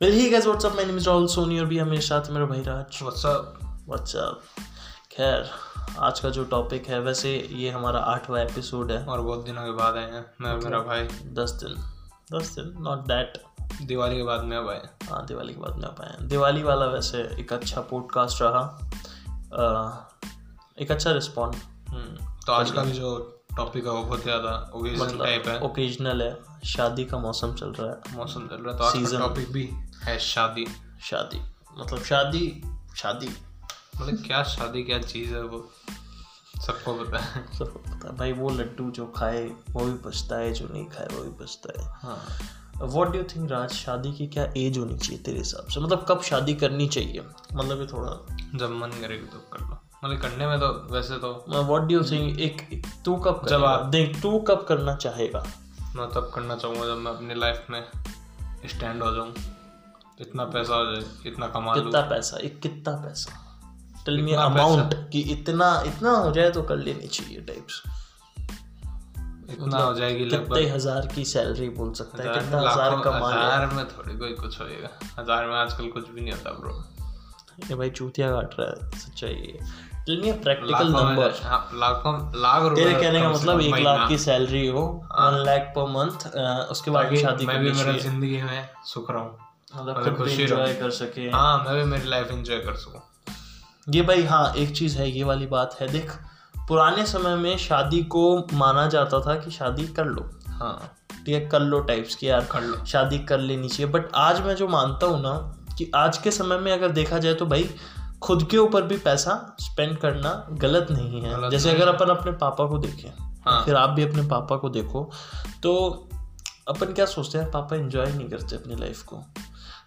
Well hi guys what's up my name is Rahul Soni और भी हमारे साथ मेरा भाई राज। व्हाट्सअप व्हाट्स अप खैर आज का जो टॉपिक है वैसे ये हमारा आठवां एपिसोड है। और बहुत दिनों के बाद आए हैं। मैं और मेरा भाई। दस दिन। दस दिन? नॉट दैट दिवाली के बाद में अब आए हाँ दिवाली के बाद में आ पाए दिवाली वाला वैसे एक अच्छा पॉडकास्ट रहा। अ, एक अच्छा रिस्पॉन्ड हम्म, तो आज का भी जो टॉपिक है वो बहुत ज़्यादा ओकेजन टाइप है। ओकेजनल है। शादी का मौसम चल रहा है। मौसम चल रहा है तो आज का टॉपिक भी है शादी। शादी। मतलब शादी शादी। मतलब क्या शादी क्या चीज़ है वो? सबको पता है। सबको पता भाई वो लड्डू जो खाए वो भी बचता है जो नहीं खाए वो भी बचता है। हाँ। वॉट डू थिंक राज शादी की क्या एज होनी चाहिए तेरे हिसाब से? मतलब कब शादी करनी चाहिए? मतलब ये थोड़ा जब मन करेगी तो कर लो। मतलब करने में तो वैसे तो वॉट डू थिंक एक एक- तू कब जब आप- देख तू कब करना चाहेगा? मैं तब करना चाहूँगा जब मैं अपनी लाइफ में स्टैंड हो जाऊँ। इतना पैसा इतना कमा कितना पैसा एक कितना पैसा? टेल मी अमाउंट कि इतना इतना हो जाए तो कर लेनी चाहिए टाइप्स इतना हो जाएगी कितने हज़ार की सैलरी बोल सकता है कितना हज़ार कमा हज़ार में थोड़ी कोई कुछ होएगा। हज़ार में आजकल कुछ भी नहीं होता ब्रो ये भाई चूतिया काट रहा है सच्चाई है। टेल मी प्रैक्टिकल नंबर लाखों लाख रुपए तेरे कहने का मतलब एक लाख की सैलरी हो वन लाख पर मंथ उसके बाद शादी मैं भी मेरा ज़िंदगी में सुख रहा हूँ। मतलब खुशी एंजॉय कर सके। हाँ मैं भी मेरी लाइफ एंजॉय कर सकूँ। ये भाई हाँ एक चीज़ है ये वाली बात है। देख पुराने समय में शादी को माना जाता था कि शादी कर लो। हाँ। ठीक है कर लो टाइप्स की यार। कर लो। शादी कर लेनी चाहिए। बट आज मैं जो मानता हूँ ना कि आज के समय में अगर देखा जाए तो भाई खुद के ऊपर भी पैसा स्पेंड करना गलत नहीं है। गलत जैसे अगर अपन अपने पापा को देखें हाँ। फिर आप भी अपने पापा को देखो तो अपन क्या सोचते हैं? पापा एंजॉय नहीं करते अपनी लाइफ को।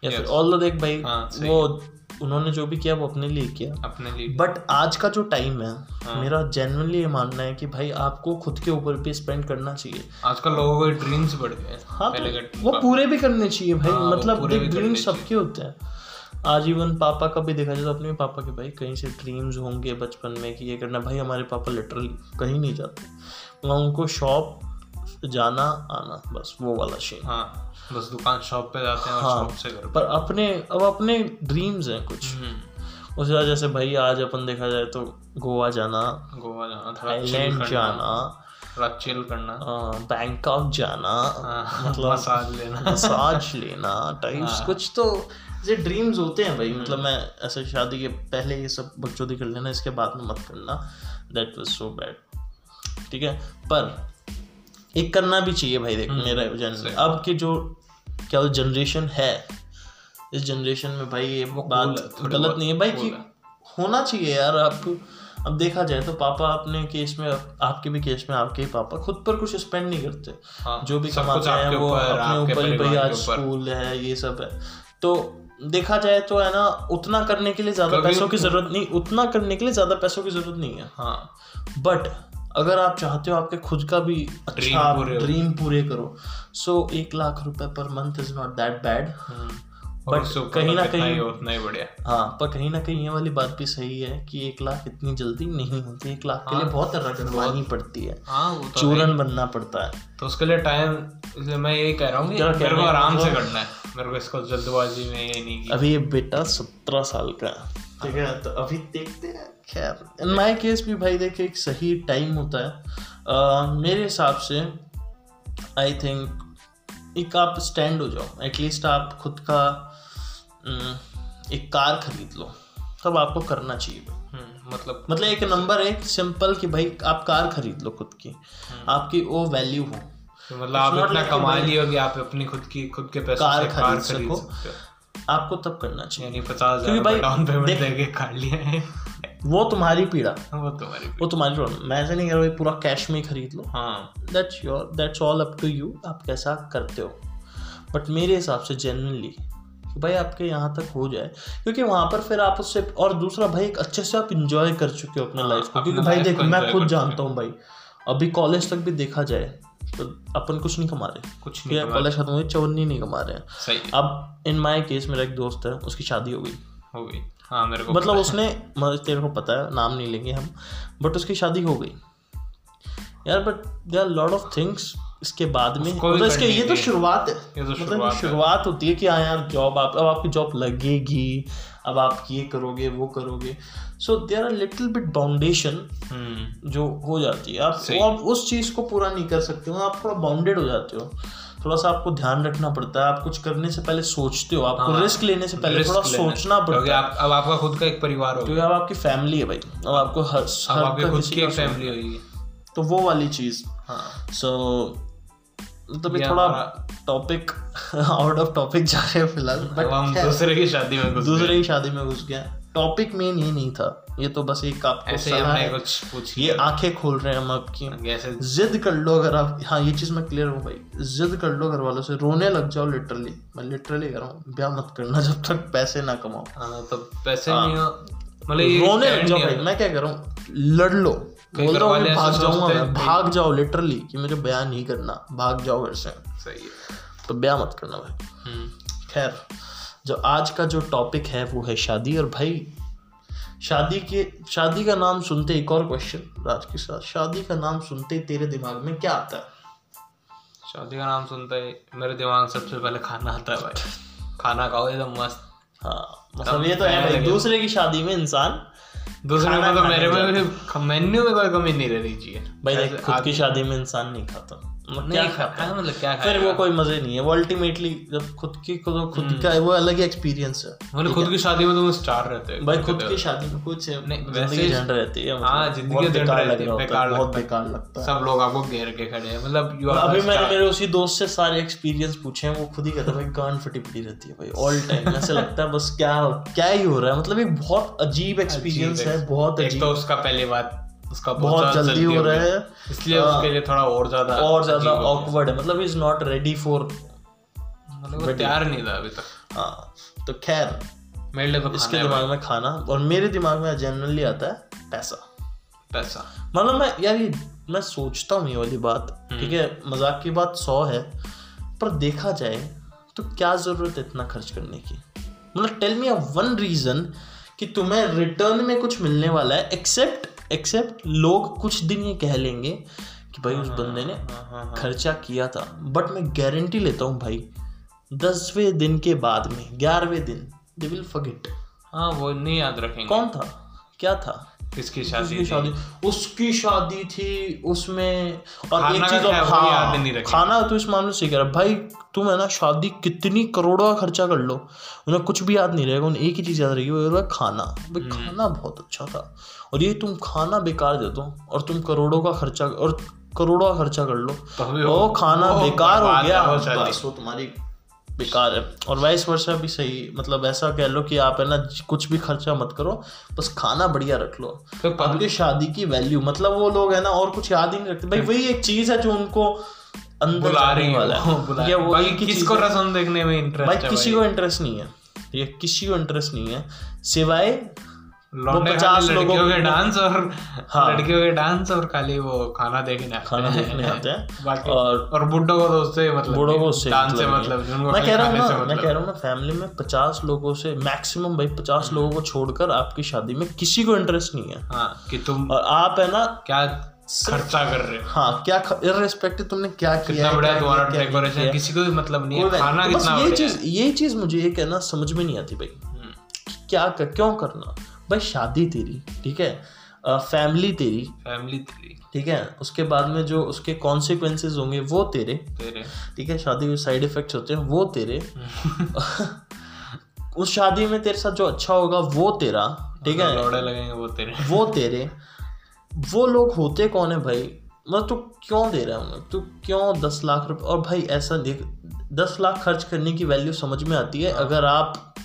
या फिर. ऑल देख भाई हाँ, वो उन्होंने जो भी किया वो अपने लिए किया। अपने लिए बट आज का जो टाइम है हाँ। मेरा जेनुअनली ये मानना है कि भाई आपको खुद के ऊपर भी स्पेंड करना चाहिए। आजकल लोगों के ड्रीम्स बढ़ गए हाँ पहले तो वो पूरे भी करने चाहिए भाई हाँ, मतलब भी सबके होते हैं। आजीवन पापा का भी देखा जाए तो अपने पापा के भाई कहीं से ड्रीम्स होंगे बचपन में कि ये करना भाई हमारे पापा लिटरली कहीं नहीं जाते। वहाँ उनको शॉप जाना आना बस वो वाला शेन हाँ बस दुकान शॉप पे जाते हैं और हाँ। शॉप से घर पर अपने अब अपने ड्रीम्स हैं कुछ। हम्म, उसके बाद जैसे भाई आज अपन देखा जाए तो गोवा जाना गोवा जाना थाईलैंड जाना चिल करना। बैंकॉक जाना हाँ, मतलब मसाज लेना। मसाज लेना टाइप्स हाँ। कुछ तो ये ड्रीम्स होते हैं भाई। मतलब मैं ऐसे शादी के पहले ये सब बकचोदी कर लेना इसके बाद में मत करना। दैट वाज सो बैड ठीक है? पर एक करना भी चाहिए भाई देख मेरा जन अब के जो क्या जनरेशन है इस जनरेशन में भाई ये बात गलत नहीं है। भाई कि होना चाहिए यार आपको अब देखा जाए तो पापा अपने केस में आपके भी केस में आपके ही पापा खुद पर कुछ स्पेंड नहीं करते। हाँ, जो भी कमाते हैं वो अपने ऊपर ही भाई आज स्कूल है ये सब है। तो देखा जाए तो है ना उतना करने के लिए ज़्यादा पैसों की ज़रूरत नहीं उतना करने के लिए ज़्यादा पैसों की ज़रूरत नहीं है। हाँ। बट अगर आप चाहते हो आपके खुद का भी अच्छा ड्रीम पूरे करो। सो so, एक लाख रुपए per month is not that bad ऊपर कहीं ना कहीं- हो, उतना ही बढ़िया। हाँ पर कहीं ना कहीं ये वाली बात भी सही है कि एक लाख इतनी जल्दी नहीं होती। एक लाख के लिए बहुत रगड़वानी पड़ती है। हाँ तो चूरन बनना पड़ता है। तो उसके लिए टाइम इसलिए मैं यही कह रहा हूँ मेरे को आराम से मतलब- करना है। मेरे को इसको जल्दबाजी में ये नहीं अभी ये बेटा सत्रह साल का है। ठीक है। तो अभी देखते हैं खैर। इन माई केस भी भाई देखिए एक सही टाइम होता है। अ, मेरे हिसाब से आई थिंक एक आप स्टैंड हो जाओ। एटलीस्ट आप खुद का एक कार खरीद लो। तब आपको करना चाहिए हम्म, मतलब मतलब एक नंबर एक सिंपल कि भाई आप कार खरीद लो खुद की। आपकी वो वैल्यू हो। मतलब आप इतना कमा लिए कि आप अपनी खुद की खुद के पैसों कार से कार खरीद खरीद सको। हो आपको तब करना चाहिए। यानी पचास क्योंकि भाई डाउन पेमेंट देके कार लिया है। वो तुम्हारी पीड़ा। वो तुम्हारी वो तुम्हारी प्रॉब्लम मैं ऐसे नहीं कह रहा भाई पूरा कैश में ही खरीद लो। हाँ। That's your that's all up to you आप कैसा करते हो। बट मेरे हिसाब से जेनरली कि भाई आपके यहाँ तक हो जाए। क्योंकि वहाँ पर फिर आप उससे और दूसरा भाई एक अच्छे से आप इंजॉय कर चुके हो अपने हाँ, लाइफ को। क्योंकि भाई देख मैं खुद जानता हूँ। भाई। अभी कॉलेज तक भी देखा जाए तो अपन कुछ नहीं कमा रहे। कुछ नहीं कमा कॉलेज खत्म हुई चवन्नी नहीं कमा रहे। हैं सही। अब इन माई केस मेरा एक दोस्त है उसकी शादी हो गई। हो गई। हाँ मेरे को मतलब उसने मतलब तेरे को पता है नाम नहीं लेंगे हम बट उसकी शादी हो गई। यार but they are lot of things इसके बाद में। मतलब इसके ये तो शुरुआत है। ये तो मतलब शुरुआत है। शुरुआत होती है कि हाँ यार जॉब आप अब आपकी जॉब लगेगी अब आप ये करोगे वो करोगे। So there are little bit बाउंडेशन जो हो जाती है। आप। वो आप उस चीज़ को पूरा नहीं कर सकते हो आप थोड़ा बाउंडेड हो जाते हो। थोड़ा सा आपको ध्यान रखना पड़ता है आप कुछ करने से पहले सोचते हो आपको हाँ, रिस्क लेने से पहले थोड़ा सोचना पड़ता है। आप अब आपका खुद का एक परिवार हो क्योंकि अब आपकी फैमिली है भाई। अब आपको हर अब हर आपकी का खुद की का एक फैमिली होगी। तो वो वाली चीज़। हाँ। सो मतलब ये ये थोड़ा टॉपिक आउट ऑफ़ टॉपिक जा रहे हैं फ़िलहाल बट दूसरे की शादी में दूसरे। ही शादी में घुस गया टॉपिक मेन ये नहीं था। ये तो बस एक आपको ऐसे ही हमने है। कुछ पूछ ये आँखें खोल रहे हैं हम आपकी जिद कर लो अगर आप हाँ ये चीज़ मैं क्लियर हूँ भाई। जिद कर लो घर वालों से रोने लग जाओ लिटरली मैं लिटरली कह रहा हूँ ब्याह मत करना जब तक पैसे ना कमाओ। हाँ तो पैसे हाँ। नहीं हो। मतलब रोने लग जाओ भाई। मैं क्या कर रहा हूँ लड़ लो। बोल मैं ऐसे भाग जाऊँगा मैं भाग जाओ लिटरली कि मुझे ब्याह नहीं करना। भाग जाओ घर से। सही है। तो ब्याह मत करना भाई। हम्म, खैर। जो आज का जो टॉपिक है वो है शादी और भाई शादी के शादी का नाम सुनते एक और क्वेश्चन राज के साथ शादी का नाम सुनते ही तेरे दिमाग में क्या आता है? शादी का नाम सुनते ही मेरे दिमाग में सबसे पहले खाना आता है भाई। खाना खाओ एकदम मस्त। हाँ मतलब ये तो है भाई दूसरे की शादी में इंसान दूसरे में तो मेरे में मेन्यू में कोई कमी नहीं रहनी चाहिए। भाई देख खुद की शादी में इंसान नहीं खाता। नहीं खाता खाता मतलब क्या फिर वो कोई मज़े नहीं है। वो अल्टीमेटली जब खुद की खुद खुद का वो अलग ही एक्सपीरियंस है। मतलब खुद की शादी में तुम स्टार रहते हो भाई खुद की शादी में कुछ ज़िंदगी झंड रहती है मतलब हाँ, ज़िंदगी बेकार लग रहा होता बेकार है। बहुत बेकार लगता है। सब लोग आपको घेर के खड़े हैं मतलब यू अभी मैंने मेरे उसी दोस्त से सारे एक्सपीरियंस पूछे हैं वो खुद ही कहता है भाई कान फटी पड़ी रहती है भाई ऑल टाइम ऐसे लगता है बस क्या क्या ही हो रहा है? मतलब एक बहुत अजीब एक्सपीरियंस है बहुत अजीब तो उसका पहले बात उसका बहुत जल्दी हो रहा है। इसलिए उसके लिए थोड़ा और ज़्यादा और ज़्यादा हो। ऑकवर्ड है। मतलब इज़ नॉट रेडी फॉर मतलब तैयार नहीं था अभी तक। हाँ तो खैर मेरे लिए तो इसके दिमाग में खाना और मेरे दिमाग में जनरली आता है पैसा। पैसा। मतलब मैं यार ये मैं सोचता हूँ ये वाली बात ठीक है? मज़ाक की बात सौ है पर देखा जाए तो क्या ज़रूरत है इतना खर्च करने की? मतलब टेल मी वन रीजन कि तुम्हें रिटर्न में कुछ मिलने वाला है एक्सेप्ट एक्सेप्ट लोग कुछ दिन ये कह लेंगे कि भाई उस बंदे ने हाँ हाँ खर्चा किया था। बट मैं गारंटी लेता हूँ भाई दसवें दिन के बाद में ग्यारहवें दिन दे विल फॉरगेट हाँ वो नहीं याद रखेंगे। कौन था? क्या था? किसकी शादी उसकी थी? शादी उसकी शादी थी उसमें और एक चीज़ और है, नहीं खाना तो इस मामले से कह रहा भाई तुम है ना शादी कितनी करोड़ों का खर्चा कर लो। उन्हें कुछ भी याद नहीं रहेगा उन्हें एक ही चीज़ याद रहेगी वो खाना। भाई हम्म। खाना बहुत अच्छा था। और ये तुम खाना बेकार दे दो और तुम करोड़ों का खर्चा और करोड़ों का खर्चा कर लो। तो वो खाना बेकार हो गया। बस वो तुम्हारी बेकार है। और वाइस वर्षा भी सही मतलब ऐसा कह लो कि आप है ना कुछ भी खर्चा मत करो बस खाना बढ़िया रख लो। तो आपकी शादी की वैल्यू मतलब वो लोग है ना और कुछ याद ही नहीं रखते। भाई वही एक चीज़ है जो उनको अंदर बुला रही वाला है। ये वो एक किसको रसम देखने में इंटरेस्ट भाई किसी को इंटरेस्ट नहीं है। ये किसी को इंटरेस्ट नहीं है। सिवाय 50 लोगों के डांस और हाँ। लड़कियों के डांस और खाली वो खाना देखने खाना देखने आते हैं। बाकी और और बुड्ढों को तो उससे मतलब बूढ़ों को उससे डांस से मतलब मैं कह रहा हूँ ना मैं मतलब कह रहा हूँ ना फैमिली में पचास लोगों से मैक्सिमम भाई पचास लोगों को छोड़कर आपकी शादी में किसी को इंटरेस्ट नहीं है। हाँ कि तुम और आप है ना क्या खर्चा कर रहे हो? हाँ क्या इरेस्पेक्टिव तुमने क्या किया कितना बढ़िया तुम्हारा डेकोरेशन किसी को भी मतलब नहीं है खाना तो कितना ये चीज़ ये चीज़ मुझे ये कहना समझ में नहीं आती भाई। हम्म, क्या क्यों करना? भाई शादी तेरी ठीक है? फैमिली तेरी फैमिली तेरी। ठीक है? उसके बाद में जो उसके कॉन्सिक्वेंसेज होंगे वो तेरे तेरे। ठीक है? शादी के साइड इफेक्ट्स होते हैं वो तेरे। उस शादी में तेरे साथ जो अच्छा होगा वो तेरा ठीक है? लौड़े लगेंगे वो तेरे। वो तेरे। वो लोग होते कौन है भाई? मतलब तू क्यों दे रहा है उन्हें? तू क्यों दस लाख रुपए और भाई ऐसा देख दस लाख खर्च करने की वैल्यू समझ में आती है। अगर आप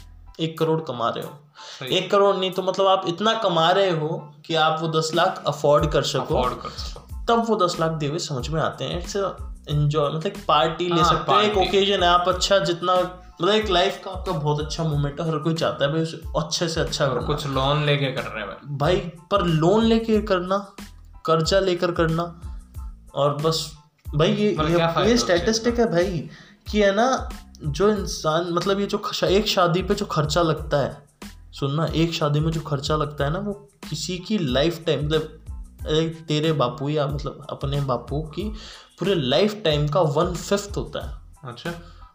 एक करोड़ कमा रहे हो। एक करोड़ नहीं तो मतलब आप इतना कमा रहे हो कि आप वो दस लाख अफोर्ड कर सको। कर सको। तब वो दस लाख दिए हुए समझ में आते हैं। इट्स एंजॉय मतलब एक पार्टी ले हाँ, सकते हो एक ओकेजन है आप अच्छा जितना मतलब एक लाइफ का आपका बहुत अच्छा मोमेंट है हर कोई चाहता है भाई उसे अच्छे से अच्छा करना। कुछ लोन लेके कर रहे हैं भाई। भाई पर लोन लेके करना कर्जा लेकर करना और बस भाई ये ये, ये स्टैटिस्टिक है भाई कि है ना जो इंसान मतलब ये जो एक शादी पे जो खर्चा लगता है सुनना एक शादी में जो खर्चा लगता है ना वो किसी की लाइफ टाइम मतलब तेरे बापू या मतलब अपने बापू की पूरे लाइफ टाइम का वन फिफ्थ होता है। अच्छा।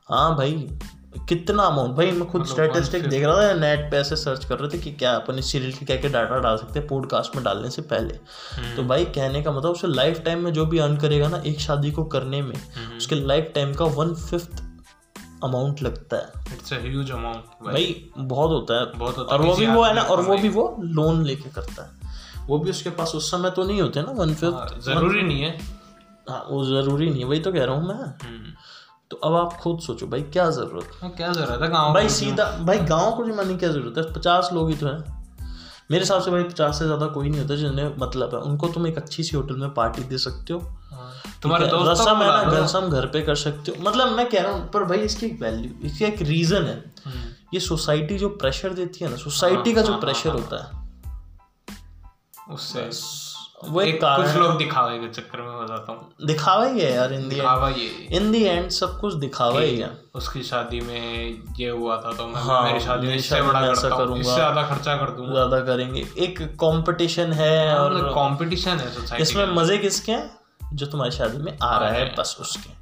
हाँ भाई कितना अमाउंट भाई मैं खुद स्टैटिस्टिक देख रहा था नेट पे ऐसे सर्च कर रहे थे कि क्या अपन इस सीरियल के क्या क्या डाटा डाल सकते हैं पॉडकास्ट में डालने से पहले। तो भाई कहने का मतलब उसे लाइफ टाइम में जो भी अर्न करेगा ना एक शादी को करने में उसके लाइफ टाइम का वन फिफ्थ अमाउंट लगता है। इट्स अ ह्यूज अमाउंट भाई। बहुत होता है। बहुत होता और वो भी वो है ना और वो भी वो लोन लेके करता है। वो भी उसके पास उस समय तो नहीं होते ना वन फिफ्थ ज़रूरी नहीं है। हाँ वो ज़रूरी नहीं है। वही तो कह रहा हूँ मैं। हम्म। तो अब आप खुद सोचो भाई क्या ज़रूरत हाँ, क्या ज़रूरत है गाँव भाई सीधा भाई गाँव को जिमाने की क्या ज़रूरत है? पचास लोग ही तो है। मेरे हिसाब से भाई पचास से ज़्यादा कोई नहीं होता जिन्हें मतलब है। उनको तुम एक अच्छी सी होटल में पार्टी दे सकते हो। तुम्हारे है? दोस्तों रसम है ना रसम घर पे कर सकते हो। मतलब मैं कह रहा हूँ पर भाई इसकी एक वैल्यू इसकी एक रीजन है। हम्म। ये सोसाइटी जो प्रेशर देती है ना सोसाइटी का जो प्रेशर होता है। उससे वो एक कुछ लोग दिखावे के चक्कर में बताता हूँ। दिखावा ही है यार इन दिखावा ये इन दी एंड सब कुछ दिखावा ही है उसकी शादी में ये हुआ था तो मैं हाँ, मेरी शादी में इससे बड़ा करता हूँ। करूँगा। इससे ज़्यादा खर्चा कर दूँगा। ज़्यादा करेंगे। एक कंपटीशन है और कंपटीशन है सोसाइटी इसमें मज़े किसके हैं? जो तुम्हारी शादी में आ रहा है। बस उसके।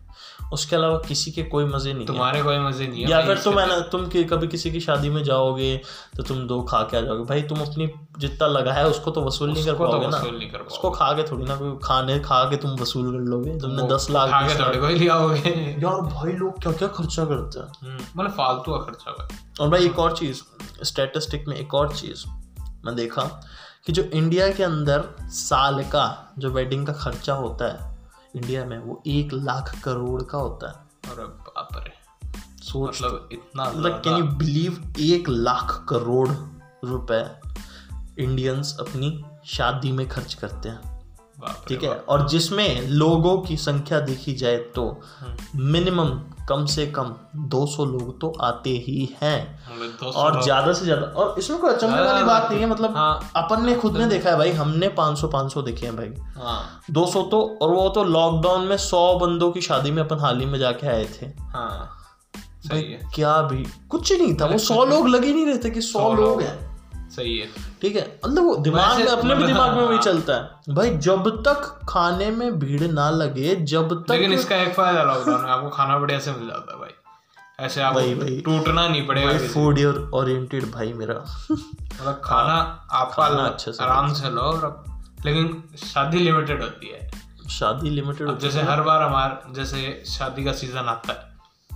उसके अलावा किसी के कोई मज़े नहीं है। तुम्हारे कोई मज़े नहीं है। या फिर तुम है ना तुम कि- कभी किसी की शादी में जाओगे तो तुम दो खा के आ जाओगे। भाई तुम अपनी जितना लगा है उसको तो वसूल नहीं कर तो पाओगे ना। नहीं कर उसको खा के थोड़ी ना कोई खाने खा के तुम वसूल कर लोगे। तुमने दस लाख थोड़े कोई लिया होगे। यार भाई लोग क्या क्या खर्चा करते हैं। हम्म, मतलब फालतू का खर्चा और भाई एक और चीज़ स्टेटिस्टिक में एक और चीज़ मैं देखा। कि जो इंडिया के अंदर साल का जो वेडिंग का खर्चा होता है इंडिया में वो एक लाख करोड़ का होता है। अरे बाप रे। सोच मतलब इतना मतलब कैन यू बिलीव एक लाख करोड़ रुपए इंडियंस अपनी शादी में खर्च करते हैं? ठीक है और जिसमें लोगों की संख्या देखी जाए तो मिनिमम कम से कम 200 लोग तो आते ही हैं। और ज़्यादा से ज़्यादा और इसमें कोई अचंभे वाली बात नहीं है मतलब हाँ। अपन ने खुद ने देखा है भाई हमने 500 500 देखे हैं भाई। हाँ। 200 तो और वो तो लॉकडाउन में 100 बंदों की शादी में अपन हाल ही में जाके आए थे। हाँ भाई है। क्या भी कुछ नहीं था वो सौ लोग लगे ही नहीं रहते कि सौ लोग। हैं। सही है। ठीक है मतलब वो दिमाग में अपने भी मतलब दिमाग में वही हाँ। चलता है। भाई जब तक खाने में भीड़ ना लगे जब तक लेकिन इसका एक फ़ायदा लॉकडाउन में आपको खाना बढ़िया से मिल जाता है भाई। ऐसे आपको। टूटना नहीं पड़ेगा फ़ूड ओरिएंटेड भाई मेरा। मतलब खाना आपका खाना अच्छे से आराम से लो और लेकिन शादी लिमिटेड होती है। शादी लिमिटेड जैसे हर बार हमारे जैसे शादी का सीज़न आता है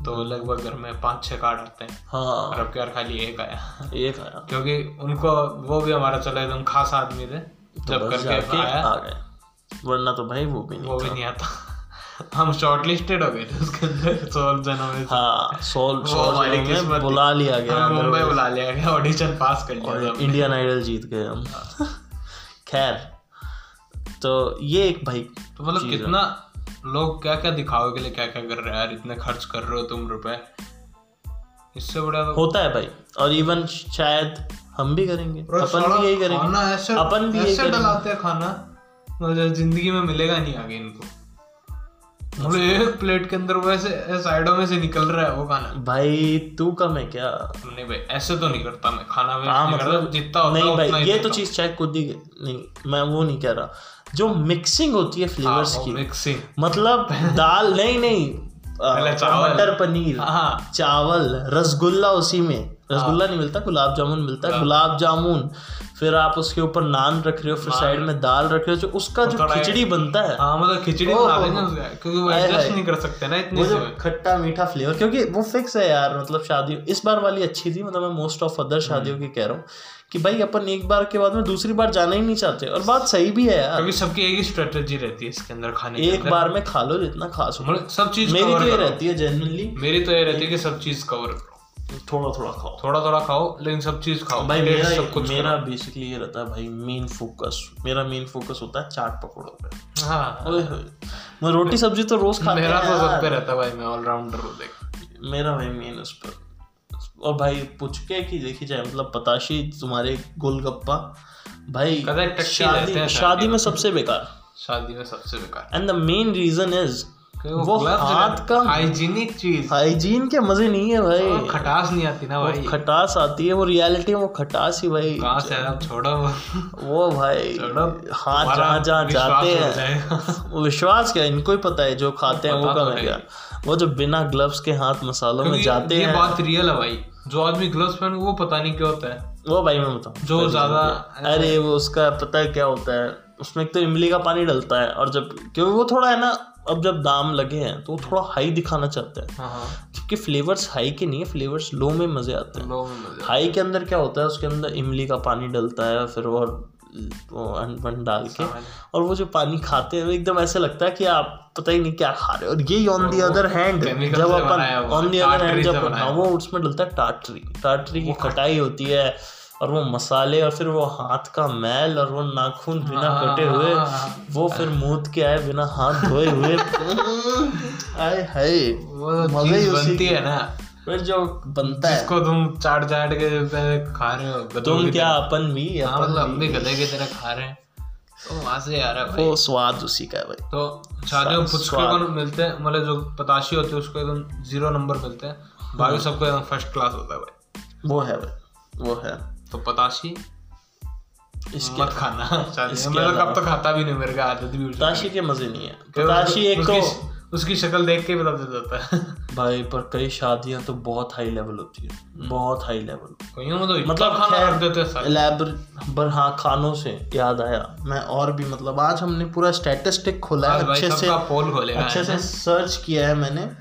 तो लगभग घर में पाँच छह कार्ड आते हैं। हाँ। और अब क्या खाली एक आया। एक आया। क्योंकि उनको वो भी हमारा चला एकदम खास आदमी थे तो बस करके आया। आ गए। वरना तो भाई वो भी नहीं वो भी नहीं आता। हम शॉर्ट लिस्टेड हो गए थे उसके अंदर सोलह जनों में हाँ सोल सोल में बुला लिया गया अंदर मुंबई बुला लिया गया ऑडिशन पास कर लिया। इंडियन आइडल जीत गए हम। खैर तो ये एक भाई तो मतलब कितना लोग क्या क्या दिखावे के लिए क्या क्या कर रहे हैं? यार इतने खर्च कर रहे हो तुम रुपए। इससे बड़ा तो होता है भाई। और इवन शायद हम भी करेंगे। अपन भी यही करेंगे। खाना ऐसे अपन भी ऐसे डलाते हैं खाना। मतलब ज़िंदगी में मिलेगा नहीं आगे इनको। मतलब एक प्लेट के अंदर वो ऐसे साइडों में से निकल रहा है वो खाना। भाई तू कम है क्या? नहीं भाई ऐसे तो नहीं करता मैं। खाना में हाँ मतलब जितना नहीं भाई ये तो चीज़ चाहे खुद ही नहीं मैं वो नहीं कह रहा। जो मिक्सिंग होती है हूँ। फ्लेवर्स हाँ, की। मिक्सिंग मतलब दाल नहीं नहीं। मटर पनीर हाँ चावल रसगुल्ला उसी में। रसगुल्ला नहीं मिलता गुलाब जामुन मिलता है। गुलाब जामुन। फिर आप उसके ऊपर नान रख रहे हो फिर साइड में दाल रख रहे हो जो उसका जो खिचड़ी बनता है। हाँ मतलब खिचड़ी बना क्योंकि वो एडजस्ट नहीं कर सकते ना इतने से। खट्टा मीठा फ्लेवर क्योंकि वो फिक्स है यार मतलब शादी इस बार वाली अच्छी थी मतलब मैं मोस्ट ऑफ़ अदर शादियों की कह रहा हूँ। कि भाई अपन एक बार के बाद में दूसरी बार जाना ही नहीं चाहते। और बात सही भी है यार। क्योंकि सबकी एक ही स्ट्रेटेजी रहती है इसके अंदर खाने एक अंदर। बार में खा लो जितना खा सको। मतलब सब चीज़ मेरी तो ये रहती है जनरली मेरी तो ये रहती है कि सब चीज़ कवर थोड़ा थोड़ा खाओ। थोड़ा थोड़ा खाओ लेकिन सब चीज़ खाओ। भाई मेरा सब कुछ मेरा बेसिकली ये रहता है भाई मेन फोकस मेरा मेन फोकस होता है चाट पकौड़ों पे। हाँ। मैं रोटी सब्ज़ी तो रोज खाता मेरा तो सब पे रहता है भाई मैं ऑलराउंडर हूँ देख। मेरा भाई मेन उस पर। और भाई पुचके की देखी जाए मतलब पताशी तुम्हारे गोलगप्पा। भाई शादी शादी में सबसे बेकार। शादी में सबसे बेकार। And the main reason is वो हाथ का हाइजीनिक चीज़। हाइजीन के मज़े नहीं है भाई। खटास नहीं आती ना भाई। खटास आती है वो रियलिटी में वो खटास ही भाई। कहाँ से? छोड़ो। वो भाई छोड़ो। हाँ जहाँ जहाँ जाते हैं वो विश्वास क्या इनको ही पता है जो खाते हैं वो तो कम है। है। क्या वो जो बिना ग्लव्स के हाथ मसालों में जाते हैं। बात रियल है भाई। जो आदमी ग्लव्स पहन वो पता नहीं क्या होता है। वो भाई मैं बताऊँ। जो ज़्यादा अरे वो उसका पता है क्या होता है? उसमें एक तो इमली का पानी डलता है और जब क्योंकि वो थोड़ा है ना अब जब दाम लगे हैं तो वो थोड़ा हाई दिखाना चाहते हैं। क्योंकि फ्लेवर्स हाई के नहीं है फ्लेवर्स लो में मज़े आते हैं। लो में मज़े हाई के अंदर क्या होता है उसके अंदर इमली का पानी डलता है फिर वो वन डाल के और वो जो पानी खाते हैं एकदम ऐसे लगता है कि आप पता ही नहीं क्या खा रहे हो। और ये ऑन दी अदर हैंड जब अपन ऑन दी अदर हैंड जब हाँ वो उसमें डलता है टाटरी टाटरी की खटाई होती है और वो मसाले और फिर वो हाथ का मैल और वो नाखून बिना कटे हुए हाँ। वो फिर मूत के आए बिना हाथ धोए हुए। आए हाय वो मज़ा ही बनती है। ना। फिर जो बनता है। जिसको तुम चाट चाट के खा रहे हो तुम क्या अपन भी हाँ, अपन मतलब हम भी गधे की तरह खा रहे हैं। तो वहाँ से आ रहा है भाई। वो स्वाद उसी का है भाई। तो शादियों को मिलते हैं मतलब जो पताशी होती है उसको एकदम ज़ीरो नंबर मिलते हैं। बाकी सबको एकदम फ़र्स्ट क्लास होता है भाई। वो है भाई वो है। तो पताशी इसके मत खाना। शादी इसके में मैं तो कब तो खाता भी नहीं मेरे का आदत भी उठ ताशी के मज़े नहीं है। चुकी है। ताशी एक तो उसकी, शक्ल देख के पता चल जाता है। भाई पर कई शादियाँ तो बहुत हाई लेवल होती है। बहुत हाई लेवल कहीं में तो मतलब खाना रख देते हैं। पर हाँ खानों से याद आया। मैं और भी मतलब आज हमने पूरा स्टैटिस्टिक खोला है अच्छे से पोल खोलेगा। अच्छे से सर्च किया है मैंने।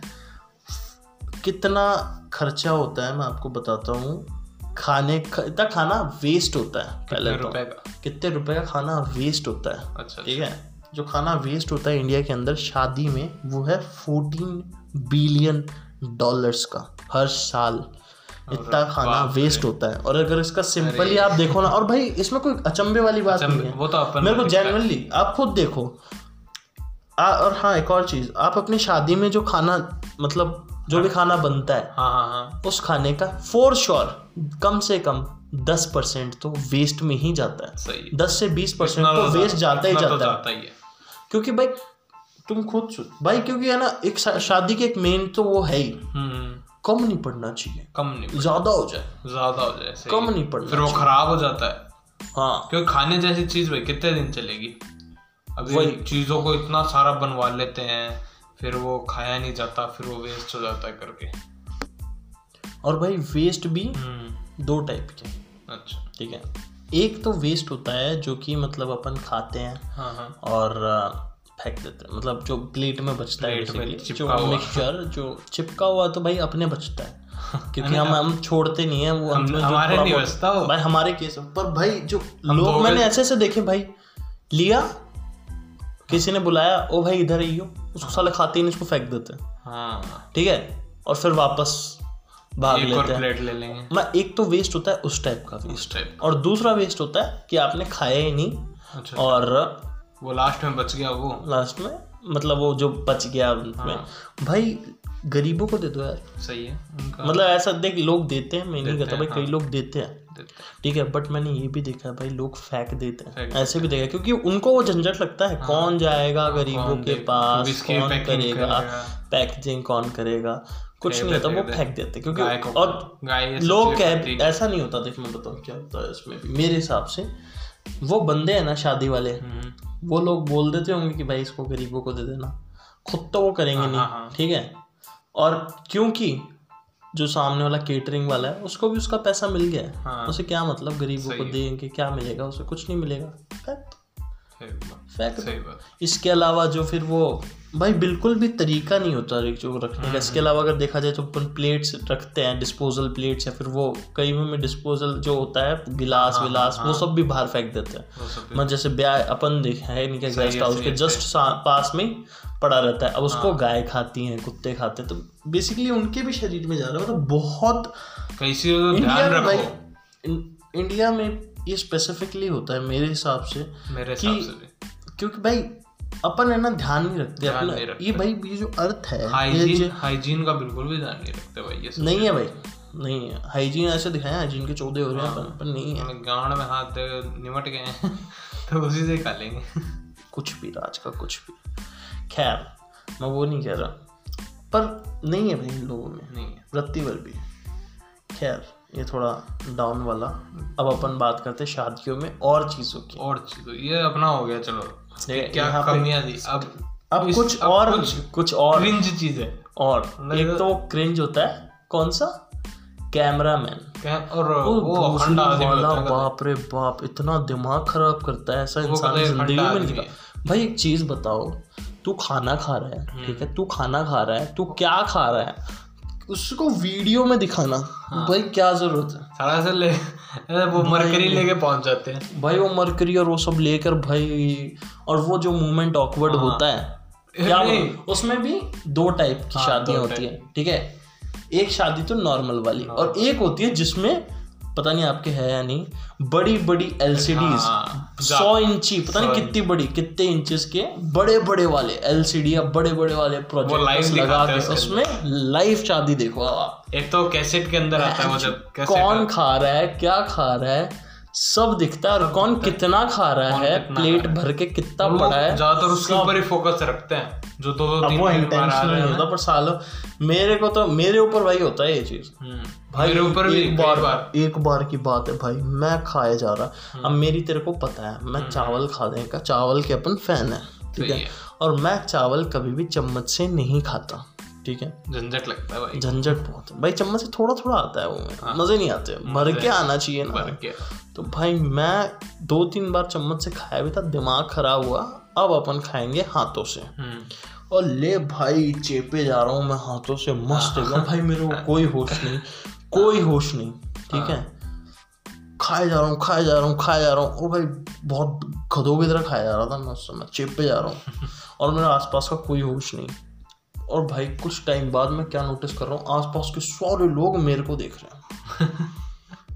कितना खर्चा होता है मैं आपको बताता हूँ। खाने का इतना खाना वेस्ट होता है पहले तो। रुपए का? कितने रुपए का खाना वेस्ट होता है अच्छा ठीक है? जो खाना वेस्ट होता है इंडिया के अंदर शादी में वो है फोर्टीन बिलियन डॉलर्स का हर साल। इतना खाना वेस्ट होता है। और अगर इसका सिंपल ही आप देखो ना और भाई इसमें कोई अचंभे वाली बात नहीं है। वो तो मेरे को जेनुअनली आप खुद देखो। आ, और हाँ एक और चीज़ आप अपनी शादी में जो खाना मतलब जो भी खाना बनता है हाँ हाँ हाँ। उस खाने का फोर श्योर कम से कम दस परसेंट तो वेस्ट में ही जाता है। सही। दस से बीस परसेंट तो तो वेस्ट जाता ही तो जाता है। जाता ही है। क्योंकि भाई तुम खुद भाई क्योंकि है ना एक शादी के एक मेन तो वो है ही। हम्म। कम नहीं पड़ना चाहिए। कम नहीं ज़्यादा हो जाए। ज़्यादा हो जाए कम नहीं पड़ना फिर वो खराब हो जाता है। हाँ। क्योंकि खाने जैसी चीज़ भाई कितने दिन चलेगी? अभी चीज़ों को इतना सारा बनवा लेते हैं फिर वो खाया नहीं जाता फिर वो वेस्ट हो जाता है करके। और भाई वेस्ट भी हम्म। दो टाइप के अच्छा। ठीक है? एक तो वेस्ट होता है जो कि मतलब अपन खाते हैं हाँ हाँ। और फेंक देते हैं। मतलब जो प्लेट में बचता है प्लेट में जो मिक्सचर जो चिपका हुआ तो भाई अपने बचता है। क्योंकि हम हम छोड़ते नहीं है वो अंत में जो हमारे नहीं बचता वो। भाई हमारे केस में पर भाई जो लोग मैंने ऐसे ऐसे देखे भाई लिया किसी ने बुलाया ओ भाई इधर आइयो उसको साले खाते ही नहीं उसको फेंक देते हैं। हाँ। ठीक है? और फिर वापस भाग लेते हैं। ले लेंगे। मैं एक तो वेस्ट होता है उस टाइप का वेस्ट टाइप और दूसरा वेस्ट होता है कि आपने खाया ही नहीं अच्छा और वो लास्ट में बच गया वो। लास्ट में मतलब वो जो बच गया उनमें। भाई गरीबों को दे दो यार। सही है उनका मतलब ऐसा देख लोग देते हैं मैं नहीं कहता भाई हैं, कई लोग देते हैं। ठीक है बट मैंने ये भी देखा है भाई लोग फेंक देते हैं। ऐसे भी देखा है, क्योंकि उनको वो झंझट लगता है कौन जाएगा गरीबों के पास कौन करेगा। पैकेजिंग कौन करेगा। कुछ नहीं होता वो फेंक देते क्योंकि और लोग कह ऐसा नहीं होता देख मैं बताऊँ क्या होता है इसमें भी। मेरे हिसाब से वो बंदे हैं ना शादी वाले हम्म, वो लोग बोल देते होंगे कि भाई इसको गरीबों को दे देना। खुद तो वो करेंगे हाँ, नहीं हाँ। ठीक है? और क्योंकि जो सामने वाला केटरिंग वाला है उसको भी उसका पैसा मिल गया है। हाँ। उसे क्या मतलब गरीबों को देंगे क्या मिलेगा उसे कुछ नहीं मिलेगा। फेंक दो, सही बात फेंक दो। सही बात इसके अलावा जो फिर वो भाई बिल्कुल भी तरीका नहीं होता रे जो रखने का। इसके अलावा अगर देखा जाए तो अपन प्लेट्स रखते हैं डिस्पोजल प्लेट्स या फिर वो कई में डिस्पोजल जो होता है गिलास विलास वो सब भी बाहर फेंक देते हैं। मैं जैसे ब्याह अपन देखा है इनके गेस्ट हाउस के जस्ट पास में पड़ा रहता है। अब उसको गाय खाती हैं कुत्ते खाते हैं तो बेसिकली उनके भी शरीर में जा रहा है मतलब बहुत कैसी हो इंडिया में ये स्पेसिफिकली होता है मेरे हिसाब से मेरे हिसाब से क्योंकि भाई अपन है ना ध्यान नहीं रखते ध्यान अपना। नहीं रखते। ये भाई ये जो अर्थ है हाइजीन हाइजीन का बिल्कुल भी ध्यान नहीं रखते भाई ये नहीं है भाई। नहीं है। हाइजीन ऐसे दिखाया हाइजीन के चौदह हो रहे हैं अपन पर नहीं है। गांड में हाथ निमट गए हैं तो उसी से खा लेंगे। कुछ भी राज का कुछ भी। खैर मैं वो नहीं कह रहा। पर नहीं है भाई इन लोगों में। नहीं है। रत्तीवर भी। खैर। ये थोड़ा डाउन वाला। अब अपन बात करते हैं शादियों में और चीज़ों की। और चीज़ ये अपना हो गया चलो। क्या कमियाँ थी? अब अब इस- कुछ अब और कुछ कुछ और। क्रिंज चीज़। है और एक तो क्रिंज होता है। कौन सा? कैमरा मैन और वो वाला बाप रे बाप इतना दिमाग खराब करता है ऐसा इंसान ज़िंदगी में नहीं भाई एक चीज़ बताओ तू खाना खा रहा है ठीक है? तू खाना खा रहा है तू क्या खा रहा है? उसको वीडियो में दिखाना। हाँ। भाई क्या ज़रूरत है? सारा से ले वो मरकरी लेके पहुँच जाते हैं। भाई वो मरकरी और वो सब लेकर भाई और वो जो मूवमेंट ऑकवर्ड हाँ। होता है क्या उसमें भी दो टाइप की हाँ, शादियाँ होती है ठीक है? एक शादी तो नॉर्मल वाली और एक होती है जिसमें पता नहीं आपके है या नहीं बड़ी बड़ी एल सी डी सौ इंची पता नहीं कितनी बड़ी कितने इंचेस के बड़े बड़े वाले एल सी डी या बड़े बड़े वाले प्रोजेक्ट लगा के उसमें लाइव शादी देखो आप। एक तो कैसेट के अंदर आता है मतलब कौन खा रहा है? क्या खा रहा है? सब दिखता है और कौन कितना खा रहा है कितना प्लेट भर के कितना पड़ा है ज़्यादातर उसके ऊपर ही फोकस रखते हैं जो दो दो अब तीन वो बार आ इंटेंशनल रहे नहीं होता पर सालों मेरे को तो मेरे ऊपर भाई होता है ये चीज़। हम्म। भाई मेरे ऊपर भी एक बार, बार। एक बार की बात है भाई मैं खाया जा रहा अब मेरी तेरे को पता है मैं चावल खाने का चावल के अपन फ़ैन है ठीक है? है। और मैं चावल कभी भी चम्मच से नहीं खाता। ठीक है? झंझट लगता है भाई। झंझट बहुत है। भाई चम्मच से थोड़ा थोड़ा आता है वो। में मज़े नहीं आते। भर के आना चाहिए ना। भर के। तो भाई मैं दो तीन बार चम्मच से खाया भी था दिमाग खराब हुआ। अब अपन खाएँगे हाथों से। हम्म। और ले भाई चेपे जा रहा हूँ मैं हाथों से। मस्त एकदम। भाई मेरे को कोई होश नहीं। कोई होश नहीं। ठीक है? खाए जा रहा हूँ खाए जा रहा हूँ खाए जा रहा हूँ। और भाई बहुत गधों की तरह खाया जा रहा था मैं उस समय। चेपे जा रहा हूँ। और मेरे आसपास का कोई होश नहीं। और भाई कुछ टाइम बाद मैं क्या नोटिस कर रहा हूँ? आसपास के सारे लोग मेरे को देख रहे हैं।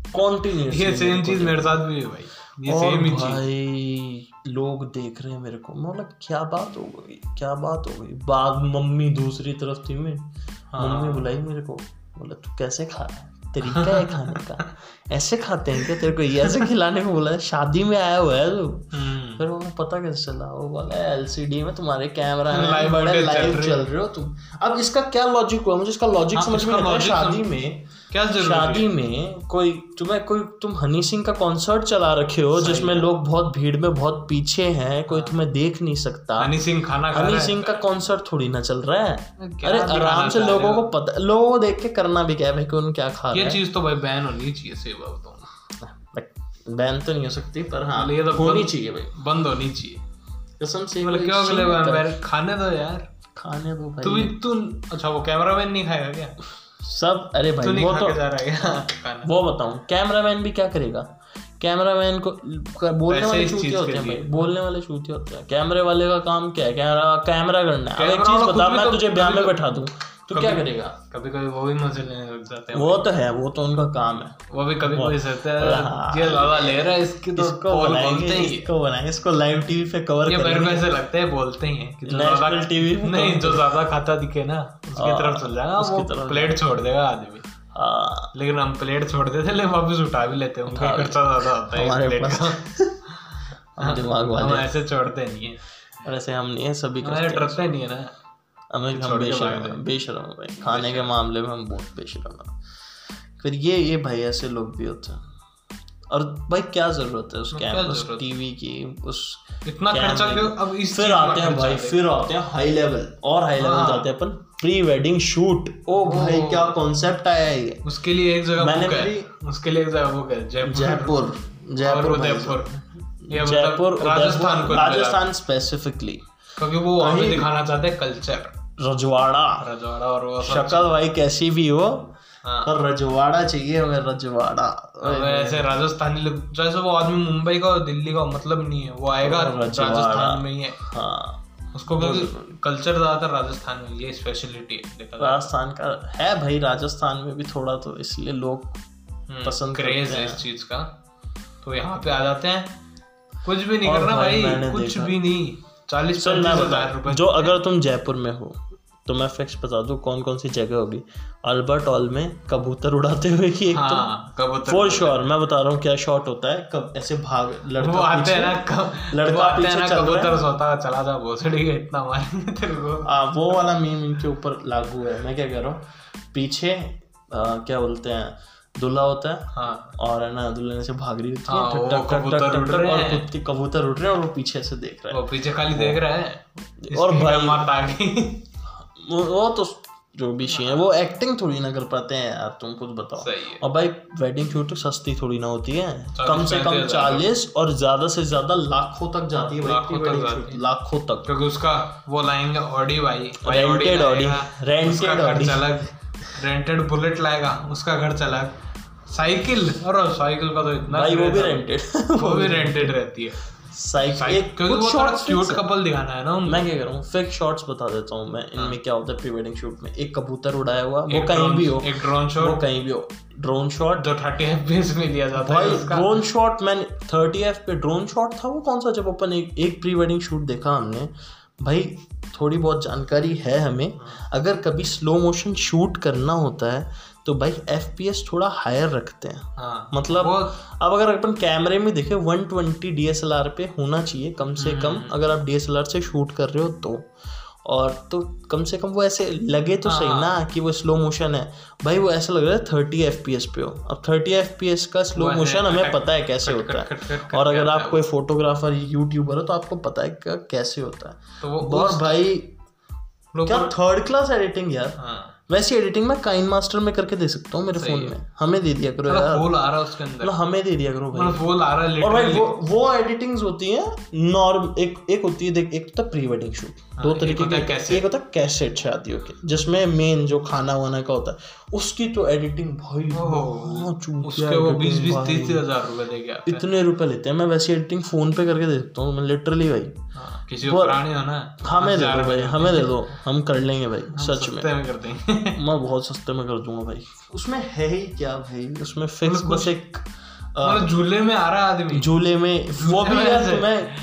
कॉन्टिन्यूस ये सेम चीज़ मेरे साथ भी है भाई। ये और सेम ही भाई लोग देख रहे हैं मेरे को। क्या बात हो गई? क्या बात हो गई? बाद मम्मी दूसरी तरफ़ थी मैं हाँ। मम्मी बुलाई मेरे को। बोला तू कैसे खा रहा है? तरीका है खाने का। ऐसे खाते हैं क्या? तेरे को ये ऐसे खिलाने को बोला है शादी में आया हुआ है तू? हम्म। फिर वो पता कैसे चला? वो बोला एलसीडी में तुम्हारे कैमरा है चल लाइव चल रहे हो तुम। अब इसका क्या लॉजिक हुआ? मुझे इसका लॉजिक हाँ, समझ में शादी में। क्या ज़रूरत शादी में कोई तुम्हें कोई तुम हनी सिंह का कॉन्सर्ट चला रखे हो जिसमें लोग बहुत भीड़ में बहुत पीछे हैं कोई तुम्हें देख नहीं सकता। हनी सिंह खाना खा हनी सिंह का कॉन्सर्ट थोड़ी ना चल रहा है। अरे आराम से लोगों को पता लोगों को देख के करना भी क्या है भाई कौन क्या खा ये चीज़ तो भाई बैन होनी चाहिए सेव तो बैन तो नहीं हो सकती पर हाँ ये तो होनी चाहिए भाई। बंद होनी चाहिए। कसम से मतलब क्या अगले बार खाने दो यार। खाने दो तू भाई तू अच्छा वो कैमरामैन नहीं खाएगा क्या? सब अरे भाई वो तो वो बताऊँ कैमरामैन भी क्या करेगा? कैमरामैन को बोलने वाले शूट होते हैं भाई बोलने वाले शूट होते हैं। कैमरे वाले का काम क्या है? कैमरा कैमरा करना है। एक चीज़ बता मैं तो तुझे ब्याह में बैठा दूँ। तो क्या करेगा? कभी कभी वो भी मज़े लेने लग जाते हैं। वो तो है वो तो उनका काम है। वो भी कभी कभी सोचते हाँ। हैं। ये ज़्यादा ले रहा है इसकी तो इसको बोलते ही। इसको बनाएँगे इसको लाइव टीवी पे कवर ये मेरे को ऐसे लगता है बोलते ही हैं कि ज़्यादा TV नहीं जो ज़्यादा खाता दिखे ना उसकी हाँ, तरफ़ चल जाएगा उसकी वो तरफ़। प्लेट छोड़ देगा आदमी। हाँ, लेकिन हम प्लेट छोड़ देते लेकिन वापस उठा भी लेते हैं। उनका खर्चा ज़्यादा होता है हमारे प्लेट पास। का। हम दिमाग हम ऐसे छोड़ते नहीं है। वैसे हम नहीं है सभी हमारे करते हैं। नहीं है ना। हमें हम छोड़ के बेशरम हैं बेशरम भाई। खाने के मामले में हम बहुत बेशरम हैं। फिर ये ये भाई ऐसे लोग भी होते हैं। और भाई क्या ज़रूरत है उस कैमरा उस टीवी की उस इतना खर्चा क्यों? अब इस फिर आते हैं भाई फिर आते हैं हाई लेवल और हाई लेवल। जाते हैं अपन प्री वेडिंग शूट ओ भाई क्या कॉन्सेप्ट आया है उसके लिए एक जगह मैंने बुक उसके लिए एक जगह बुक है जयपुर। जयपुर जयपुर मतलब जयपुर राजस्थान राजस्थान स्पेसिफिकली क्योंकि वो पे दिखाना चाहते हैं कल्चर रजवाड़ा। रजवाड़ा और वो शक्ल भाई कैसी भी हो हाँ। पर रजवाड़ा चाहिए हमें रजवाड़ा। ऐसे राजस्थानी लोग जैसे वो आदमी मुंबई का और दिल्ली का मतलब नहीं है वो आएगा राजस्थान में ही है। हाँ। उसको क्योंकि कल्चर ज़्यादातर राजस्थान में ये स्पेशलिटी है राजस्थान का है भाई राजस्थान में भी थोड़ा तो इसलिए लोग पसंद क्रेज है। इस चीज़ का। तो यहाँ पे आ जाते हैं। कुछ भी नहीं करना भाई कुछ भी नहीं। चालीस बता हज़ार रुपए। जो अगर तुम जयपुर में हो तो मैं फिक्स बता दूँ कौन कौन सी जगह होगी। अल्बर्ट हॉल में कबूतर उड़ाते हुए की एक हाँ तो कबूतर फॉर श्योर मैं बता रहा हूँ क्या शॉट होता है कब ऐसे भाग वो लड़का आते हैं ना कब लड़का वो आते हैं ना है। कबूतर सोता चला जा भोसड़ी इतना मारेंगे तेरे को। आ, वो वाला मीम इनके ऊपर लागू है मैं क्या कह रहा हूँ पीछे आ, क्या बोलते हैं दूल्हा होता है हाँ। और है ना दुल्हन से भाग रही होती है हाँ, वो और हैं। खुद के कबूतर उड़ रहे हैं और वो पीछे से देख रहा है। वो पीछे खाली देख रहा है। और भाई- वो, तो जो भी शी है वो एक्टिंग थोड़ी ना कर पाते हैं यार तुम खुद बताओ। सही है। और भाई वेडिंग शूट तो सस्ती थोड़ी ना होती है। कम से कम चालीस और ज़्यादा से ज़्यादा लाखों तक जाती है लाखों तक है। लाखों तक। क्योंकि उसका वो लाएँगे ऑडी भाई rented उसका खर्च Audi। अलग रेंटेड बुलेट लाएगा उसका खर्च अलग साइकिल और साइकिल का तो इतना भाई वो भी रेंटेड वो भी रेंटेड रहती है। साइकिल साइकिल एक कुछ शॉट्स क्यूट कपल दिखाना है ना मैं क्या कर? रहा हूँ फेक शॉट्स बता देता हूँ मैं हाँ। इनमें क्या होता है प्री वेडिंग शूट में? एक कबूतर उड़ाया हुआ वो कहीं भी हो। एक ड्रोन वो कहीं भी हो। ड्रोन शॉट जो थर्टी एफ़ में लिया जाता है ड्रोन शॉट मैंने थर्टी एफ़ पे ड्रोन शॉट था वो? कौन सा? जब अपन एक एक प्री वेडिंग शूट देखा हमने भाई थोड़ी बहुत जानकारी है हमें। हाँ। अगर कभी स्लो मोशन शूट करना होता है तो भाई एफ़ पी एस थोड़ा हायर रखते हैं। हाँ। मतलब अब अगर अपन कैमरे में देखे 120 डीएसएलआर पे होना चाहिए कम से हम्म। कम अगर आप डीएसएलआर से शूट कर रहे हो तो। और तो कम से कम वो ऐसे लगे तो सही हाँ। ना कि वो स्लो मोशन है। भाई वो ऐसा लग रहा है थर्टी एफ़ पी एस पे हो। अब थर्टी एफ़ पी एस का स्लो मोशन हमें पता है कैसे कट- होता कट- है। कट- और अगर आप कोई फोटोग्राफर यूट्यूबर हो तो आपको पता है कैसे होता है। तो वो और भाई क्या थर्ड क्लास एडिटिंग यार। हाँ। वैसी एडिटिंग मैं काइन मास्टर में करके दे सकता हूँ मेरे फ़ोन में। हमें दे दिया करो मतलब यार। फूल आ रहा है उसके अंदर। मतलब हमें दे दिया करो भाई। मतलब फूल आ रहा है और भाई वो वो एडिटिंग्स होती हैं नॉर्म एक एक होती है देख एक तो प्री वेडिंग शूट दो तरीके है एक होता है कैसेट शादियों के जिसमें मेन जो खाना वाना का होता है उसकी तो एडिटिंग भाई उसके वो बीस बीस तीस हज़ार रुपए के इतने रुपए लेते हैं मैं वैसी एडिटिंग फ़ोन पे करके दे सकता हूँ लिटरली भाई। किसी को करानी हो ना हमें दे दो भाई हमें दे दो। हम कर लेंगे भाई सच में। सस्ते में कर देंगे। मैं बहुत सस्ते में कर दूँगा भाई। उसमें है ही क्या भाई? उसमें फिक्स मतलब बस एक मतलब झूले में आ रहा आदमी? झूले में वो भी यार में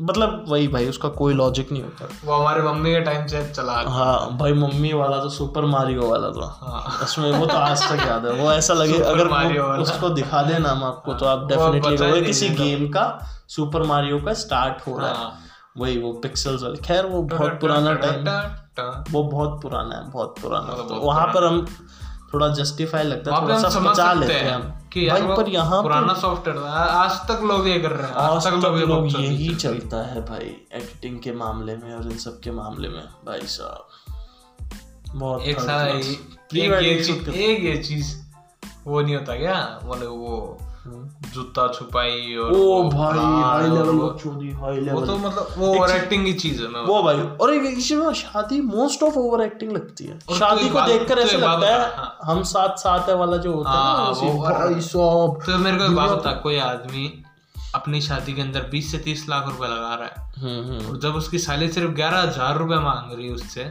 मतलब वही भाई उसका कोई लॉजिक नहीं होता। वो हमारे मम्मी के टाइम से चला हाँ भाई मम्मी वाला तो सुपर मारियो वाला था। हाँ। उसमें वो तो आज तक याद है। वो ऐसा लगे अगर। उसको दिखा देना हम आपको तो आप डेफिनेटली किसी गेम का सुपर मारियो का स्टार्ट हो रहा है। हाँ। वही वो पिक्सल्स वाले। खैर वो बहुत पुराना टाइम वो बहुत पुराना है बहुत पुराना। मतलब तो वहाँ पर हम थोड़ा जस्टिफाई लगता है थोड़ा सा बचा लेते हैं हम। कि यार भाई पर यहाँ पुराना सॉफ्टवेयर आज तक लोग ये कर रहे हैं आज तक ये लोग यही। चलता है। भाई एडिटिंग के मामले में और इन सब के मामले में भाई साहब। बहुत एक class। एक ये चीज़ एक ये चीज़ वो नहीं होता क्या? वो जूता छुपाई और ओ भाई हाई लेवल बकचोदी हाई लेवल वो तो मतलब वो ओवर एक्टिंग की चीज़ है वो भाई और इसमें शादी मोस्ट ऑफ़ ओवर एक्टिंग लगती है। शादी को देखकर ऐसे लगता है हाँ। हम साथ साथ है वाला जो होता है ना हाँ, वो- भाई साहब तो मेरे को एक बात बता कोई आदमी अपनी शादी के अंदर 20 से 30 लाख रुपए लगा रहा है हम्म हम्म। और जब उसकी साली सिर्फ़ ग्यारह हज़ार रुपए मांग रही है उससे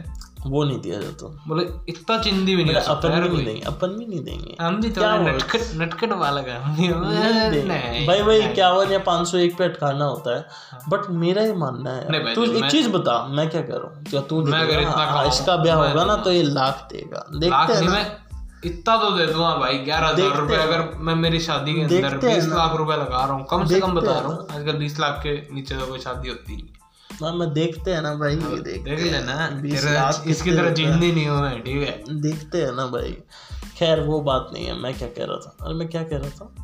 वो नहीं दिया जाता। बोले इतना चिंदी भी नहीं अपन भी नहीं देंगे अपन भी नहीं देंगे। हम भी क्या थोड़ा नटखट नटखट वाला का नहीं। भाई भाई इक्यावन या पाँच सौ एक पे अटकाना होता है। बट मेरा ये मानना हाँ। है तू एक चीज़ बता मैं क्या कर हूँ? क्या तू मैं अगर इतना हाँ, इसका ब्याह होगा ना तो ये लाख देगा। देखते हैं मैं इतना तो दे दूँगा भाई ग्यारह हज़ार रुपए अगर मैं मेरी शादी के अंदर हैं बीस। लाख रुपए लगा रहा हूँ कम से कम बता रहा हूँ आजकल बीस लाख के नीचे तो कोई शादी होती। नहीं हाँ, मैं देखते हैं ना भाई देखते देख लेना तेरा इसकी तरह जिंदी नहीं हूँ मैं ठीक है? देखते हैं ना भाई। खैर वो बात नहीं है मैं क्या कह रहा था? अरे मैं क्या कह रहा था?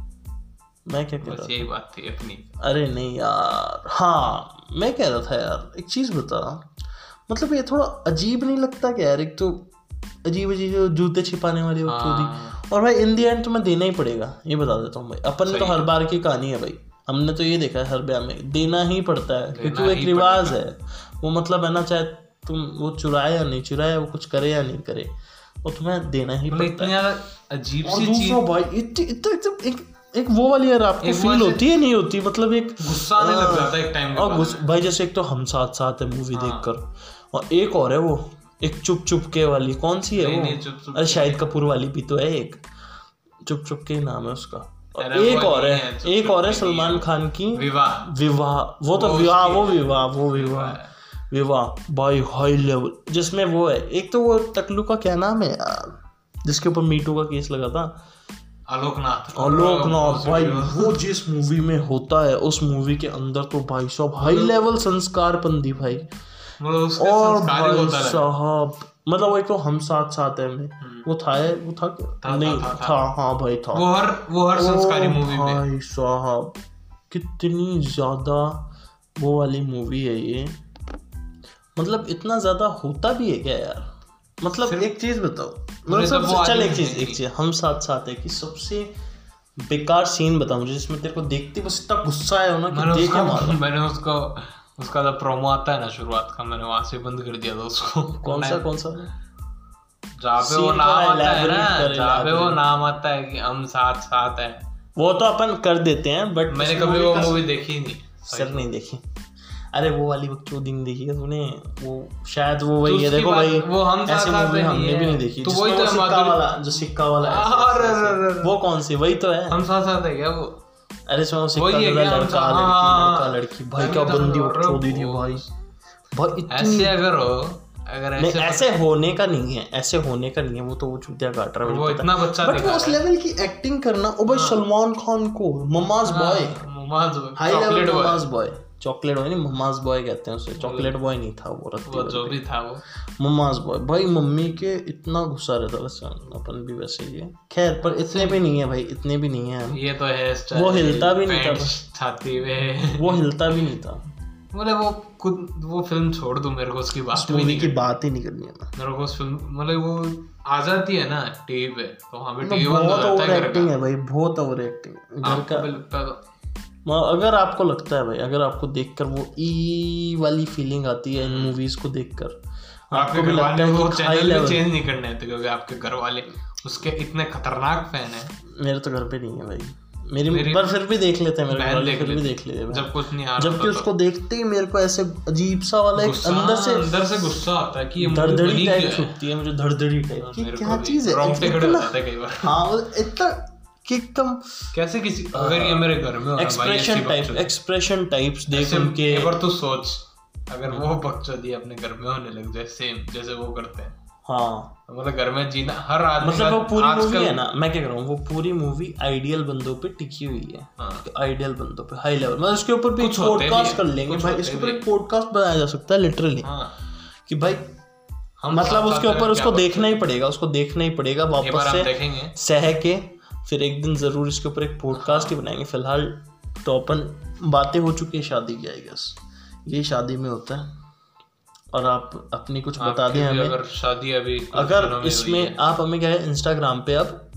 मैं क्या कह रहा बस यही बात थी अपनी। अरे नहीं यार। हाँ मैं कह रहा था यार एक चीज़ बता। मतलब ये थोड़ा अजीब नहीं लगता क्या यार? एक तो अजीब अजीब जो जूते छिपाने वाली हाँ। होती और भाई इन दी एंड तुम्हें देना ही पड़ेगा ये बता देता हूँ भाई। अपन तो हर बार की कहानी है भाई। हमने तो ये देखा है हर ब्याह में देना ही पड़ता है क्योंकि वो एक रिवाज है। वो मतलब है ना चाहे तुम वो चुराए या नहीं चुराए वो कुछ करे या नहीं करे वो तुम्हें देना ही मतलब पड़ता ज़्यादा अजीब है सी चीज़ भाई इतनी इतना एकदम एक एक वो वाली यार आपको फील होती है नहीं होती? मतलब एक गुस्सा आने लग जाता है एक टाइम और भाई जैसे एक तो हम साथ साथ है मूवी हाँ। देखकर और एक और है वो एक चुप चुप के वाली कौन सी है वो? अरे शाहिद कपूर वाली भी तो है एक। चुप चुप के ही नाम है उसका। और एक और है एक और है सलमान खान की। विवाह। विवाह। वो तो विवाह वो विवाह वो विवाह। विवाह भाई हाई लेवल जिसमें वो है एक तो वो टकलू का क्या नाम है यार? जिसके ऊपर मीटू का केस लगा था। आलोकनाथ। आलोकनाथ भाई वो जिस मूवी में होता है उस मूवी के अंदर तो भाई साहब हाई लेवल संस्कार पंदी भाई। मतलब और भाई साहब मतलब एक तो हम साथ साथ है में। वो था है वो था क्या? था, नहीं था, था, था, था हाँ भाई था। वो हर वो हर संस्कारी मूवी में। भाई साहब कितनी ज़्यादा वो वाली मूवी है ये। मतलब इतना ज़्यादा होता भी है क्या यार? मतलब एक चीज़ बताओ। मतलब तो चल एक चीज़ एक चीज़ हम साथ साथ है कि सबसे बेकार सीन बता मुझे जिसमें तेरे को देखते बस इतना गुस्सा है ना कि देख उसका मारो। मैंने उसको उसका जो प्रोमो आता है ना शुरुआत का मैंने वहाँ से बंद कर दिया था उसको। कौन सा कौन सा? जहाँ पे वो नाम आता है ना जहाँ पे वो नाम आता है कि हम साथ साथ है। वो तो अपन कर देते हैं बट मैंने कभी वो मूवी देखी नहीं। सर नहीं देखी। अरे वो वाली बकचोदी नहीं देखी है तूने? वो शायद वो वही है देखो भाई वो हम ऐसे मूवी हमने। भी नहीं देखी तो वही तो वो है सिक्का वाला जो सिक्का वाला है, वो कौन सी? वही तो है। हम साथ साथ है क्या वो? अरे वो सिक्का वाला लड़का लड़की हाँ, लड़का लड़की। भाई क्या तो बंदी अरे बकचोदी थी भाई। भाई ऐसे अगर हो अगर नहीं ऐसे ऐसे होने का नहीं है ऐसे होने का नहीं है वो तो वो चूतिया काट रहा है वो इतना बच्चा बट वो उस लेवल की एक्टिंग करना ओ भाई सलमान खान को mama's boy mama's high level chocolate boy mama's boy chocolate boy नहीं ममाज बॉय कहते हैं उसे चॉकलेट बॉय नहीं था वो जो भी था वो। ममाज बॉय भाई मम्मी के इतना गुस्सा रहता था वैसे अपन भी वैसे ही है। खैर पर इतने भी नहीं है भाई इतने भी नहीं है। ये तो है वो हिलता भी नहीं था छाती में वो हिलता भी नहीं था। मतलब वो खुद वो फ़िल्म छोड़ दूँ मेरे को उसकी बात भी नहीं की बात ही नहीं करनी है मेरे को उस फ़िल्म मतलब वो आ जाती है ना टीवी पे तो वहाँ पे टीवी मतलब बंद हो जाता है एक्टिंग है भाई बहुत ओवर एक्टिंग घर आपको का लगता है तो। अगर आपको लगता है भाई अगर आपको देखकर वो ई वाली फीलिंग आती है इन मूवीज़ को देखकर आपको भी लगता है वो चैनल भी चेंज नहीं करने देते क्योंकि आपके घर वाले उसके इतने खतरनाक फ़ैन है। मेरे तो घर पे नहीं है भाई। मेरी पर फिर भी देख लेते हैं मेरे देख फिर भी देख लेते हैं जब कुछ नहीं आ रहा जबकि उसको देखते ही मेरे को ऐसे अजीब सा वाला तो एक अंदर से अंदर से गुस्सा आता है कि ये धड़धड़ी टाइप है? छुपती है मुझे धड़धड़ी टाइप कि क्या चीज़ है? रोंगटे खड़े हो जाते हैं कई बार। हाँ इतना कि एकदम कैसे किसी अगर ये मेरे घर में हो एक्सप्रेशन टाइप एक्सप्रेशन टाइप्स देख उनके एक बार तो सोच अगर वो बकचोदी अपने घर में होने लग जाए सेम जैसे वो करते हैं। हाँ। तो मतलब घर में जीना हर आदमी मतलब वो पूरी मूवी है ना मैं क्या कर रहा हूँ वो पूरी मूवी आइडियल बंदों पे टिकी हुई है। हाँ। आइडियल बंदों पे हाई लेवल मतलब उसके ऊपर भी पॉडकास्ट कर लेंगे भाई इसके ऊपर एक पॉडकास्ट बनाया जा सकता है लिटरली हाँ। कि भाई हम मतलब उसके ऊपर उसको देखना ही पड़ेगा उसको देखना ही पड़ेगा वापस से सह के फिर एक दिन ज़रूर इसके ऊपर एक पॉडकास्ट ही बनाएँगे। फ़िलहाल तो अपन बातें हो चुकी है शादी की आई गेस ये शादी में होता है। और आप अपनी कुछ बता दें हमें। अगर शादी अभी अगर इसमें आप हमें क्या है इंस्टाग्राम पे आप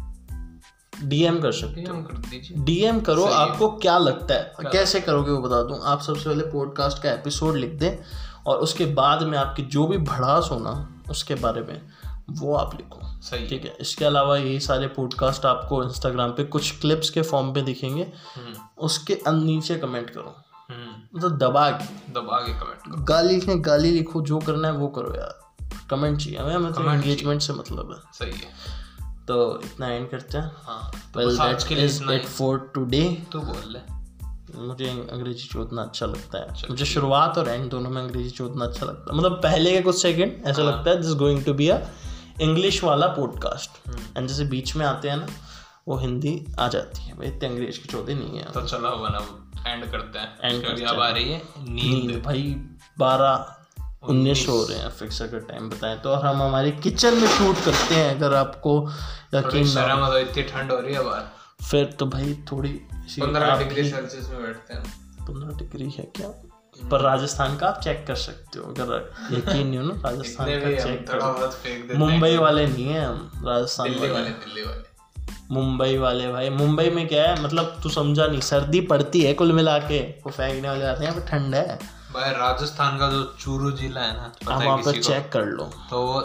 डीएम कर सकते हो। कर डीएम करो आपको क्या लगता है। कैसे करोगे वो बता दूँ। आप सबसे पहले पॉडकास्ट का एपिसोड लिख दें और उसके बाद में आपकी जो भी भड़ास होना उसके बारे में वो आप लिखो। सही ठीक है? इसके अलावा ये सारे पॉडकास्ट आपको इंस्टाग्राम पे कुछ क्लिप्स के फॉर्म पे दिखेंगे। हम्म, उसके नीचे कमेंट करो। मतलब दबा के। दबा के कमेंट करो। गाली लिखें गाली लिखो जो करना है वो करो यार। कमेंट चाहिए हमें मतलब एंगेजमेंट से मतलब है। सही है। तो इतना एंड करते हैं। हाँ तो वेल आज दैट के लिए इज़ इतना इट ही। फॉर टुडे तू बोल ले। मुझे अंग्रेज़ी चोदना अच्छा लगता है। मुझे शुरुआत और एंड दोनों में अंग्रेज़ी चोदना अच्छा लगता है। मतलब पहले के कुछ सेकंड ऐसा हाँ। लगता है this going to be a English वाला पॉडकास्ट हम्म। एंड जैसे बीच में आते हैं ना वो हिंदी आ जाती है। भाई इतने अंग्रेज़ की चौधरी नहीं है। तो चलो बना एंड करते हैं। क्योंकि करते अब आ रही है नींद। भाई बारह उन्नीस हो रहे हैं फिक्स अगर टाइम बताएँ तो। और हम हमारे किचन में शूट करते हैं अगर आपको यकीन ना शर्म आ तो इतनी ठंड हो रही है बाहर। फिर तो भाई थोड़ी पंद्रह डिग्री सेल्सियस में बैठते हैं। पंद्रह डिग्री है क्या? पर राजस्थान का आप चेक कर सकते हो अगर यकीन नहीं हो ना राजस्थान का चेक करो। मुंबई वाले नहीं है हम राजस्थान वाले दिल्ली वाले। मुंबई वाले भाई। मुंबई में क्या है मतलब तू समझा नहीं सर्दी पड़ती है कुल मिला के। वो फेंकने वाले आते हैं यहाँ पे ठंड है। भाई राजस्थान का जो चूरू जिला है ना है वहाँ किसी पर को? चेक कर लो। तो वो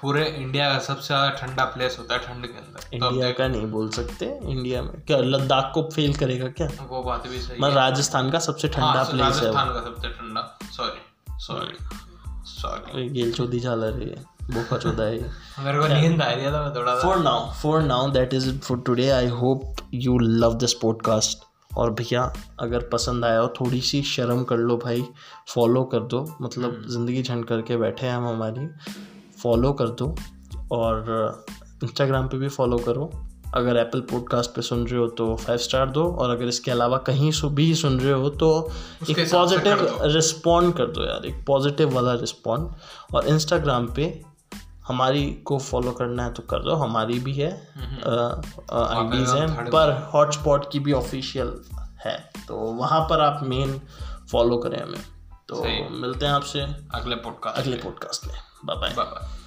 पूरे इंडिया का सबसे ज़्यादा ठंडा प्लेस होता है ठंड के अंदर। इंडिया तो इंडिया का नहीं बोल सकते इंडिया में। क्या लद्दाख को फेल करेगा क्या? वो बात भी सही मैं है। राजस्थान का सबसे ठंडा हाँ, प्लेस है राजस्थान का सबसे ठंडा। सॉरी सॉरी सॉरी गेल चौधरी झाला रे बोका चौधा है। मेरे को नींद आ रही है तो मैं थोड़ा सा for now for now that is it for today. I hope you love this podcast. और भैया अगर पसंद आया हो थोड़ी सी शर्म कर लो भाई। फॉलो कर दो। मतलब ज़िंदगी झंड करके बैठे हैं हम हमारी। फॉलो कर दो। और इंस्टाग्राम पे भी फॉलो करो। अगर एप्पल पॉडकास्ट पे सुन रहे हो तो फाइव स्टार दो। और अगर इसके अलावा कहीं सु भी सुन रहे हो तो एक पॉजिटिव रिस्पॉन्ड कर दो। यार। एक पॉजिटिव वाला रिस्पॉन्ड और इंस्टाग्राम पे हमारी को फॉलो करना है तो कर दो हमारी भी है। आईडीज हैं पर हॉटस्पॉट की भी ऑफिशियल है तो वहाँ पर आप मेन फॉलो करें हमें। तो मिलते हैं आपसे अगले पॉडकास्ट अगले पॉडकास्ट में। Bye bye